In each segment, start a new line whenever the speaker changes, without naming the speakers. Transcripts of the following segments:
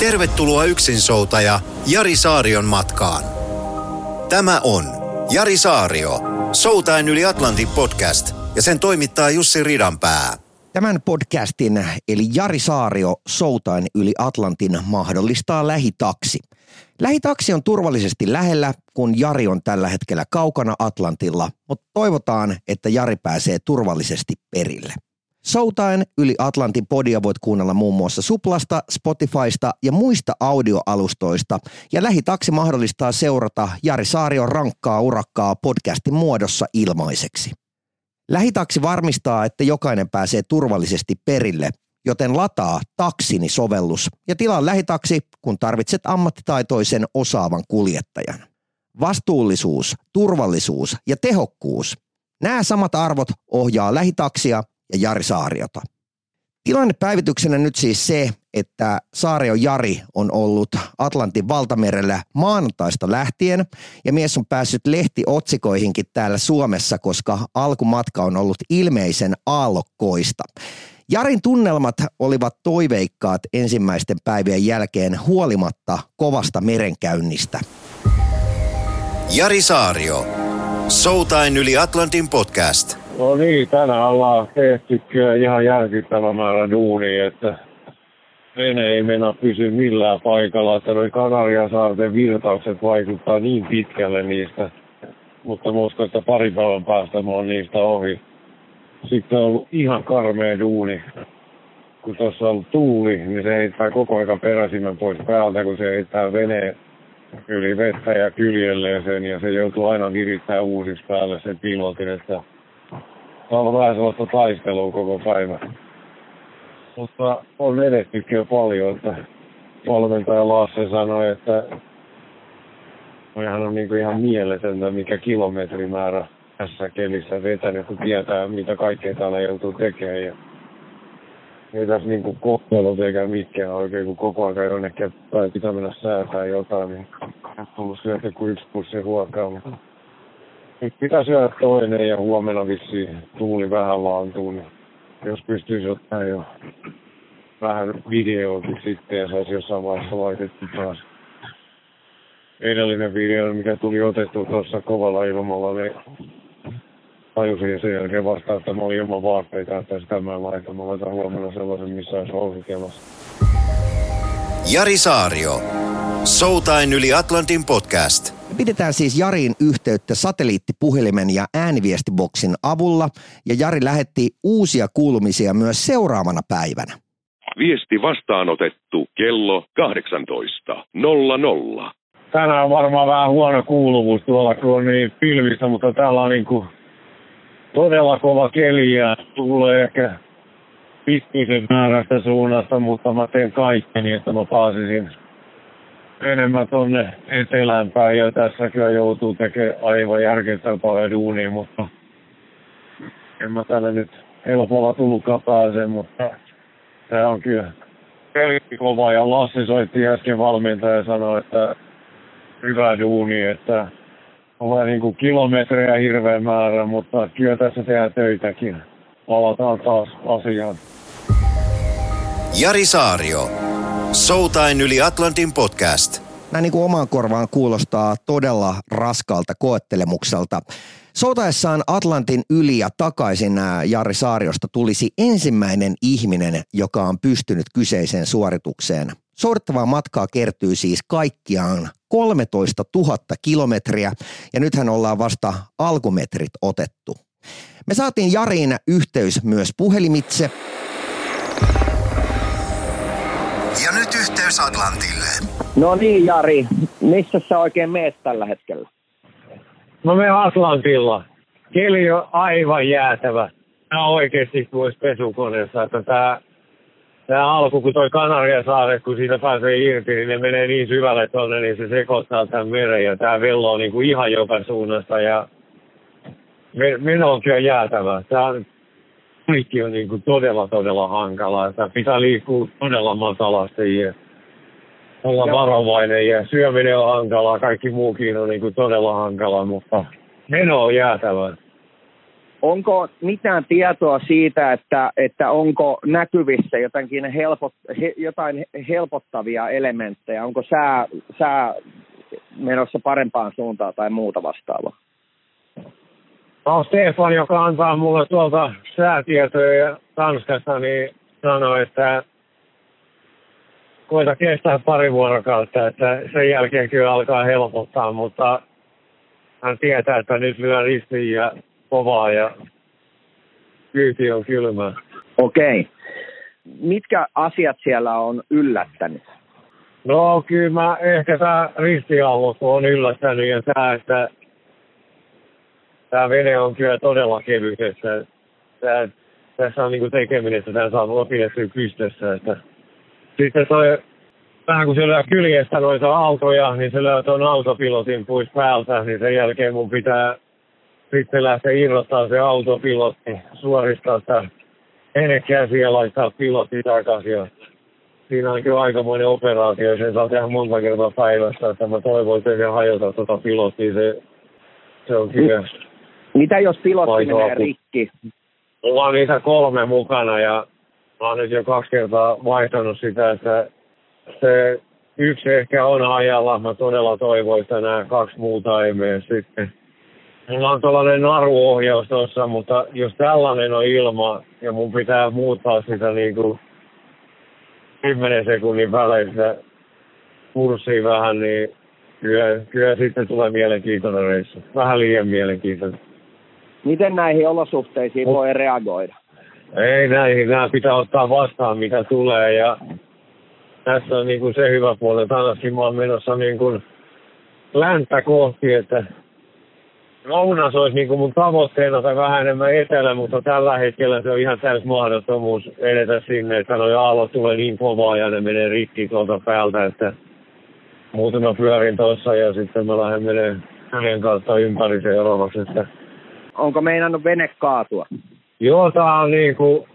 Tervetuloa yksinsoutaja Jari Saarion matkaan. Tämä on Jari Saario, Soutain yli Atlantin podcast ja sen toimittaa Jussi Ridanpää.
Tämän podcastin eli Jari Saario Soutain yli Atlantin mahdollistaa lähitaksi. Lähitaksi on turvallisesti lähellä, kun Jari on tällä hetkellä kaukana Atlantilla, mutta toivotaan, että Jari pääsee turvallisesti perille. Soutaen yli Atlantin podia voit kuunnella muun muassa Suplasta, Spotifysta ja muista audioalustoista. Ja lähitaksi mahdollistaa seurata Jari Saarion rankkaa urakkaa podcastin muodossa ilmaiseksi. Lähitaksi varmistaa, että jokainen pääsee turvallisesti perille, joten lataa Taksini-sovellus ja tilaa lähitaksi, kun tarvitset ammattitaitoisen osaavan kuljettajan. Vastuullisuus, turvallisuus ja tehokkuus. Nämä samat arvot ohjaa lähitaksia ja Jari Saariota. Tilannepäivityksenä nyt siis se, että Saario Jari on ollut Atlantin valtamerellä maanantaista lähtien ja mies on päässyt lehtiotsikoihinkin täällä Suomessa, koska alkumatka on ollut ilmeisen aallokkoista. Jarin tunnelmat olivat toiveikkaat ensimmäisten päivien jälkeen huolimatta kovasta merenkäynnistä.
Jari Saario, Soutain yli Atlantin podcast.
No niin, tänään ollaan tehty kyllä ihan järkyttävä määrä duunia, että vene ei mennä pysy millään paikalla, että noi Kanariasaarten virtaukset vaikuttaa niin pitkälle niistä. Mutta muistan, että pari päivän päästä mä oon niistä ohi. Sitten on ollut ihan karmea duuni. Kun tuossa on ollut tuuli, niin se heittää koko ajan peräsimen pois päältä, kun se heittää veneen yli vettä ja kyljelleen sen, ja se joutuu aina virittämään uusiksi päälle sen pilotin, että on ollut vähän sellaista taistelua koko päivä. Mutta on edettykin jo paljon, että valmentaja Lasse sanoi, että hän on niin ihan mieletöntä, mikä kilometrimäärä tässä kelissä vetänyt, kun tietää, mitä kaikkea täällä joutuu tekemään. Ja ei tässä niin kuin kohtalot eikä mikään oikein, kun koko ajan jonnekin pitää mennä säätää jotain, niin on tullut syötä kuin yksi pussi ruokaa. Mutta nyt pitää syödä toinen ja huomenna vissiin tuuli vähän laantuu, niin jos pystyisi ottaa jo vähän videoakin sitten ja saisi jossain vaiheessa laitettu taas edellinen video, mikä tuli otettu tuossa kovalla ilmalla, niin tajusin sen jälkeen vasta, että mä olin ilman vaatteita, että sitä mä en laita. Mä laitan huomenna sellaisen, missä olisi housut
Jari Saario, Soutain yli Atlantin podcast.
Pidetään siis Jariin yhteyttä satelliittipuhelimen ja ääniviestiboksin avulla ja Jari lähetti uusia kuulumisia myös seuraavana päivänä.
Viesti vastaanotettu kello 18.00.
Tänään on varmaan vähän huono kuuluvuus tuolla, kun on niin pilvissä, mutta täällä on niin kuin todella kova keli ja tulee ehkä pikkuisen määrästä suunnasta, mutta mä teen kaikkeni, että mä pääsisin enemmän tonne etelään päin ja tässä kyllä joutuu tekemään aivan paljon duunia, mutta en mä tänne nyt helpolla tullutkaan pääse, mutta tämä on kyllä kova ja Lassi soitti äsken valmentaja ja sanoi, että hyvä duuni, että ole niin kuin kilometrejä hirveän määrä, mutta kyllä tässä tehdään töitäkin. Palataan taas asiaan.
Jari Saario, Soutain yli Atlantin podcast.
Näin niin kuin omaan korvaan kuulostaa todella raskalta koettelemukselta. Soutaessaan Atlantin yli ja takaisin Jari Saariosta tulisi ensimmäinen ihminen, joka on pystynyt kyseiseen suoritukseen. Suorittavaa matkaa kertyy siis kaikkiaan 13 000 kilometriä ja nythän ollaan vasta alkumetrit otettu. Me saatiin Jariin yhteys myös puhelimitse.
Ja nyt yhteys Atlantille.
No niin Jari, missä sä oikein meet tällä hetkellä?
No me Atlantilla. Keli on aivan jäätävä. Tämä oikeasti kuin pesukoneessa, että tämä tämä alku, kun toi Kanariasaaret, kun siitä pääsee irti, niin ne menee niin syvälle tuonne, niin se sekoittaa tämän meren ja tämä velloo niin kuin ihan joka suunnasta ja meno on kyllä jäätävä. Tämä kaikki on niin kuin todella, todella hankalaa. Tämä pitää liikkua todella matalasti ja olla Joo. varovainen ja syöminen on hankalaa, kaikki muukin on niin kuin todella hankalaa, mutta meno on jäätävä.
Onko mitään tietoa siitä, että, että onko näkyvissä jotakin helpot, he, jotain helpottavia elementtejä? Onko sää, sää menossa parempaan suuntaan tai muuta vastaavaa?
No Stefan, joka antaa mulle tuolta säätietoja Tanskasta, niin sanoi, että koita kestää pari vuorokautta, että sen jälkeen kyllä alkaa helpottaa, mutta hän tietää, että nyt lyö ristiin ja kovaa ja kyyti on kylmä.
Okei. Mitkä asiat siellä on yllättänyt?
No kyllä mä ehkä tämä ristiallottu on yllättänyt ja tämä, että tämä vene on kyllä todella kevyt. Että tämä, tässä on niinku tekeminen, että tämä saa pidettyä pystyssä. Että sitten toi, vähän kun se lyö kyljestä noita autoja, niin se lyö tuon autopilotin pois päältä, niin sen jälkeen mun pitää sitten lähteä irrottaa se autopilotti, suoristaa sitä enekäsiä ja laittaa pilotti takaisin. Siinä on kyllä aikamoinen operaatio, sen saa tehdä monta kertaa päivässä, että mä toivon, että se hajota tuota pilottia, se, se on kyllä...
Mitä jos pilotti menee rikki?
Mulla on niitä kolme mukana ja mä oon nyt jo kaksi kertaa vaihtanut sitä, että se yksi ehkä on ajalla. Mä todella toivon, että nämä kaksi muuta ei mene sitten Mulla on tuollainen naruohjaus tuossa, mutta jos tällainen on ilma ja mun pitää muuttaa sitä niin kuin 10 sekunnin välein kurssia vähän, niin kyllä, kyllä sitten tulee mielenkiintoinen reissu. Vähän liian mielenkiintoinen.
Miten näihin olosuhteisiin Mut, voi reagoida?
Ei näihin, nämä pitää ottaa vastaan mitä tulee ja tässä on niin kuin se hyvä puoli, että ainakin mä oon menossa niin kuin länttä kohti, että lounas olisi niin kuin mun tavoitteena tai vähän enemmän etelä, mutta tällä hetkellä se on ihan täys mahdottomuus edetä sinne, että noi aallot tulee niin kovaa ja ne menee rikki tuolta päältä, että muuten mä pyörin tuossa ja sitten mä lähden menee hänen kautta ympäri seuraavaksi. Että...
Onko meinannut vene kaatua?
Joo, tää on niin kuin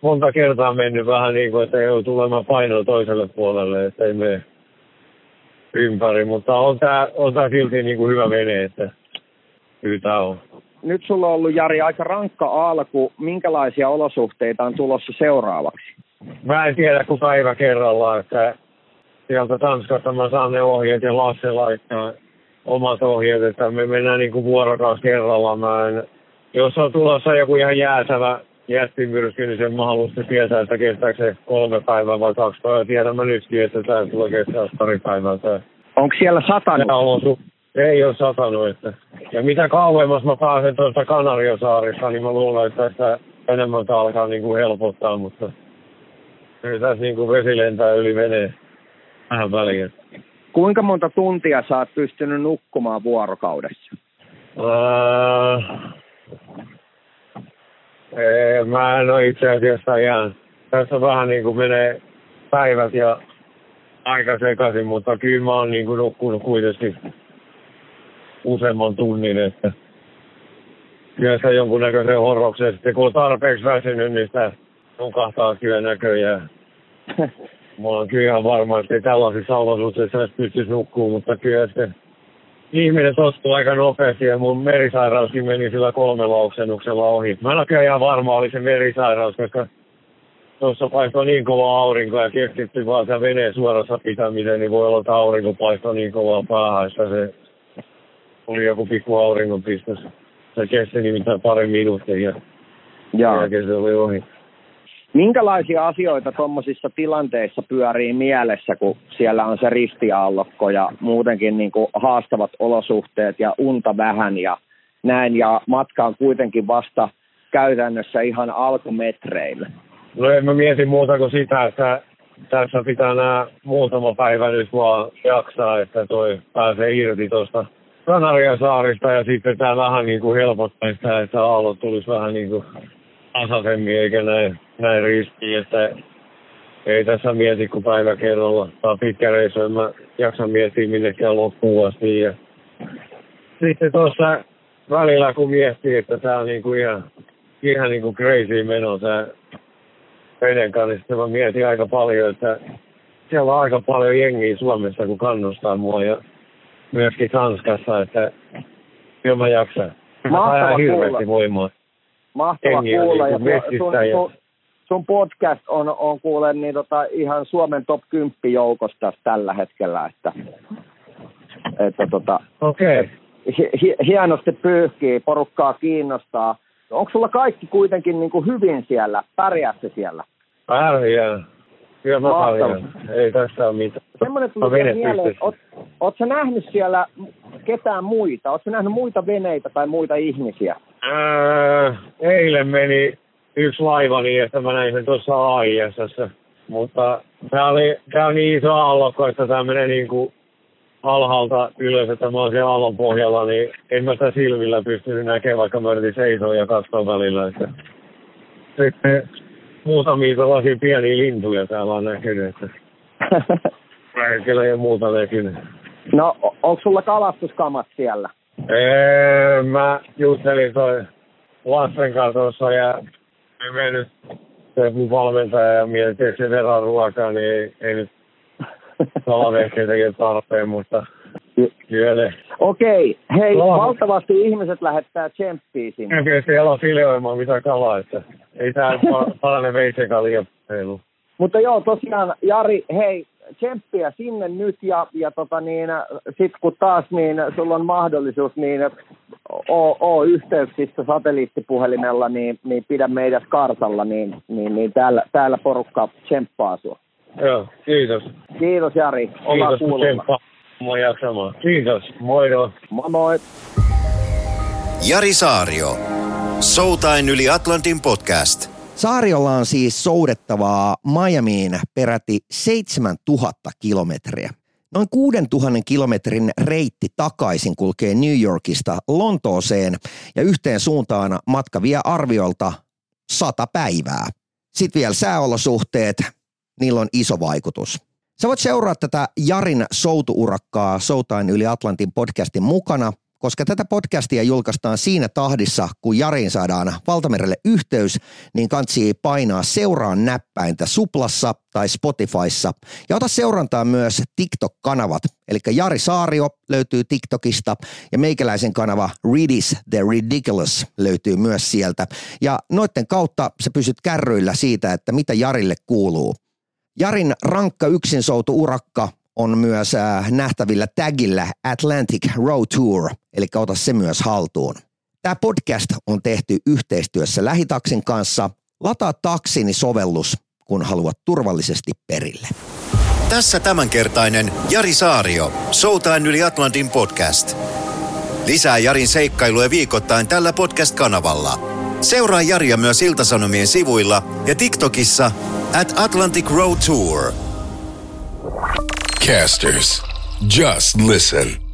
monta kertaa mennyt vähän niin kuin, että ei tulemaan painoa toiselle puolelle, että ei mene ympäri, mutta on tää, on tää silti niin kuin hyvä vene, että Kyllä on.
Nyt sulla on ollut, Jari, aika rankka alku. Minkälaisia olosuhteita on tulossa seuraavaksi?
Mä en tiedä, kun päivä kerrallaan, että sieltä Tanskasta mä saan ne ohjeet ja Lasse laittaa omat ohjeet, että me mennään niin kuin vuorokausi kerrallaan. Mä en, jos on tulossa joku ihan jäätävä jättimyrsky, niin sen mä haluaisin tietää, että kestääkö se kolme päivää vai kaksi päivää. Tiedän mä nytkin, että tämä tulee kestää pari päivää.
Onko siellä satanut?
Ei ole satanut. Että. Ja mitä kauemmas mä pääsen tuosta Kanariosaarista, niin mä luulen, että tässä enemmän alkaa niin kuin helpottaa, mutta kyllä tässä niin kuin vesi lentää yli veneen vähän väliin.
Kuinka monta tuntia sä oot pystynyt nukkumaan vuorokaudessa?
Uh, ei, mä en ole itse asiassa ihan. Tässä vähän niin kuin menee päivät ja aika sekaisin, mutta kyllä mä oon niin kuin nukkunut kuitenkin useamman tunnin, että kyllä se jonkunnäköisen horroksen. Sitten kun on tarpeeksi väsynyt, niin sitä nukahtaa kyllä näköjään. Mä oon kyllä ihan varma, että ei tällaisissa olosuhteissa edes pystyisi nukkumaan, mutta kyllä se ihminen tottuu aika nopeasti ja mun merisairauskin meni sillä kolmella oksennuksella ohi. Mä en ole ihan varma, oli se merisairaus, koska tuossa paistoi niin kova aurinko ja keskitty vaan se veneen suorassa pitämiseen, niin voi olla, että aurinko paistoi niin kovaa päähän, että se oli joku pikku auringonpistos. Se kesti nimittäin pari minuuttia ja ja se oli ohi.
Minkälaisia asioita tuommoisissa tilanteissa pyörii mielessä, kun siellä on se ristiaallokko ja muutenkin niin kuin haastavat olosuhteet ja unta vähän ja näin, ja matka on kuitenkin vasta käytännössä ihan alkumetreillä?
No en mä mieti muuta kuin sitä, että tässä pitää nämä muutama päivä nyt vaan jaksaa, että toi pääsee irti tuosta Kanariasaarista ja sitten tämä vähän niin kuin helpottaisi sitä, että aallot tulisi vähän niin kuin tasaisemmin eikä näin, näin ristiin, että ei tässä mieti kuin päivä kerralla. Tämä on pitkä reissu, en mä jaksa miettiä minnekään loppuun asti. Ja sitten tuossa välillä kun miettii, että tämä on niinku ihan, ihan niinku crazy meno tämä veden kanssa, niin sitten mä mietin aika paljon, että siellä on aika paljon jengiä Suomessa, kun kannustaa mua ja myöskin Tanskassa, että kyllä mä jaksan.
Mahtava
hirveästi voimaa.
Mahtava kuulla.
niin
Ja
metsistä ja-
sun, podcast on, on kuulen niin tota, ihan Suomen top 10 joukosta tällä hetkellä, että, että tota.
Okay.
hi- hi- hienosti pyyhkii, porukkaa kiinnostaa. Onko sulla kaikki kuitenkin niin kuin hyvin siellä? Pärjäätkö siellä?
Pärjää. Kyllä mä pärjään. Ei tässä ole mitään.
Semmoinen tuli mieleen, oot, oot sä nähnyt siellä ketään muita? Oot sä nähnyt muita veneitä tai muita ihmisiä?
Ää, eilen meni yksi laiva niin, että mä näin sen tuossa AISS. Mutta tämä, oli, tämä on niin iso aallokko, että tämä menee niin kuin alhaalta ylös, että mä oon siellä aallon pohjalla, niin en mä sitä silmillä pystynyt näkemään, vaikka mä yritin seisoa ja katsoa välillä. Että sitten muutamia tällaisia pieniä lintuja täällä on näkynyt, että ole muuta näkynyt.
no, onko sulla kalastuskamat siellä?
Ee, mä juttelin toi lasten kanssa ja me mennyt se mun valmentaja ja mietin, että se verran ruokaa, niin ei, ei nyt kalavehkeitäkin tarpeen, mutta kyllä.
Okei, hei,
Joo.
valtavasti ihmiset lähettää tsemppiä sinne.
En pysty siellä fileoimaan mitään kalaa, että ei tää parane veitsekaan liian heilu.
Mutta joo, tosiaan Jari, hei, tsemppiä sinne nyt ja, ja tota niin, sit kun taas niin sulla on mahdollisuus niin oo, oo yhteyksissä satelliittipuhelimella, niin, niin pidä meidät kartalla, niin, niin, niin täällä, täällä porukka tsemppaa sua.
Joo, kiitos.
Kiitos Jari, ollaan
tsemppaa mua jaksamaan. Kiitos, moido.
Moi moi.
Jari Saario. Showtime yli Atlantin podcast.
Saariolla on siis soudettavaa Miamiin peräti 7000 kilometriä. Noin 6000 kilometrin reitti takaisin kulkee New Yorkista Lontooseen ja yhteen suuntaan matka vie arviolta 100 päivää. Sitten vielä sääolosuhteet, niillä on iso vaikutus. Sä voit seuraa tätä Jarin soutuurakkaa Soutain yli Atlantin podcastin mukana, koska tätä podcastia julkaistaan siinä tahdissa, kun Jariin saadaan valtamerelle yhteys, niin kansi painaa seuraan näppäintä Suplassa tai Spotifyssa. Ja ota seurantaa myös TikTok-kanavat, eli Jari Saario löytyy TikTokista ja meikäläisen kanava Readis The Ridiculous löytyy myös sieltä. Ja noitten kautta sä pysyt kärryillä siitä, että mitä Jarille kuuluu. Jarin rankka yksinsoutu urakka on myös äh, nähtävillä tagillä Atlantic Road Tour, eli ota se myös haltuun. Tämä podcast on tehty yhteistyössä Lähitaksin kanssa. Lataa taksini sovellus, kun haluat turvallisesti perille.
Tässä tämänkertainen Jari Saario. Showtime yli Atlantin podcast. Lisää Jarin seikkailuja viikoittain tällä podcast-kanavalla. Seuraa Jaria myös Iltasanomien sivuilla ja TikTokissa at Atlantic Road Tour.
Casters. Just listen.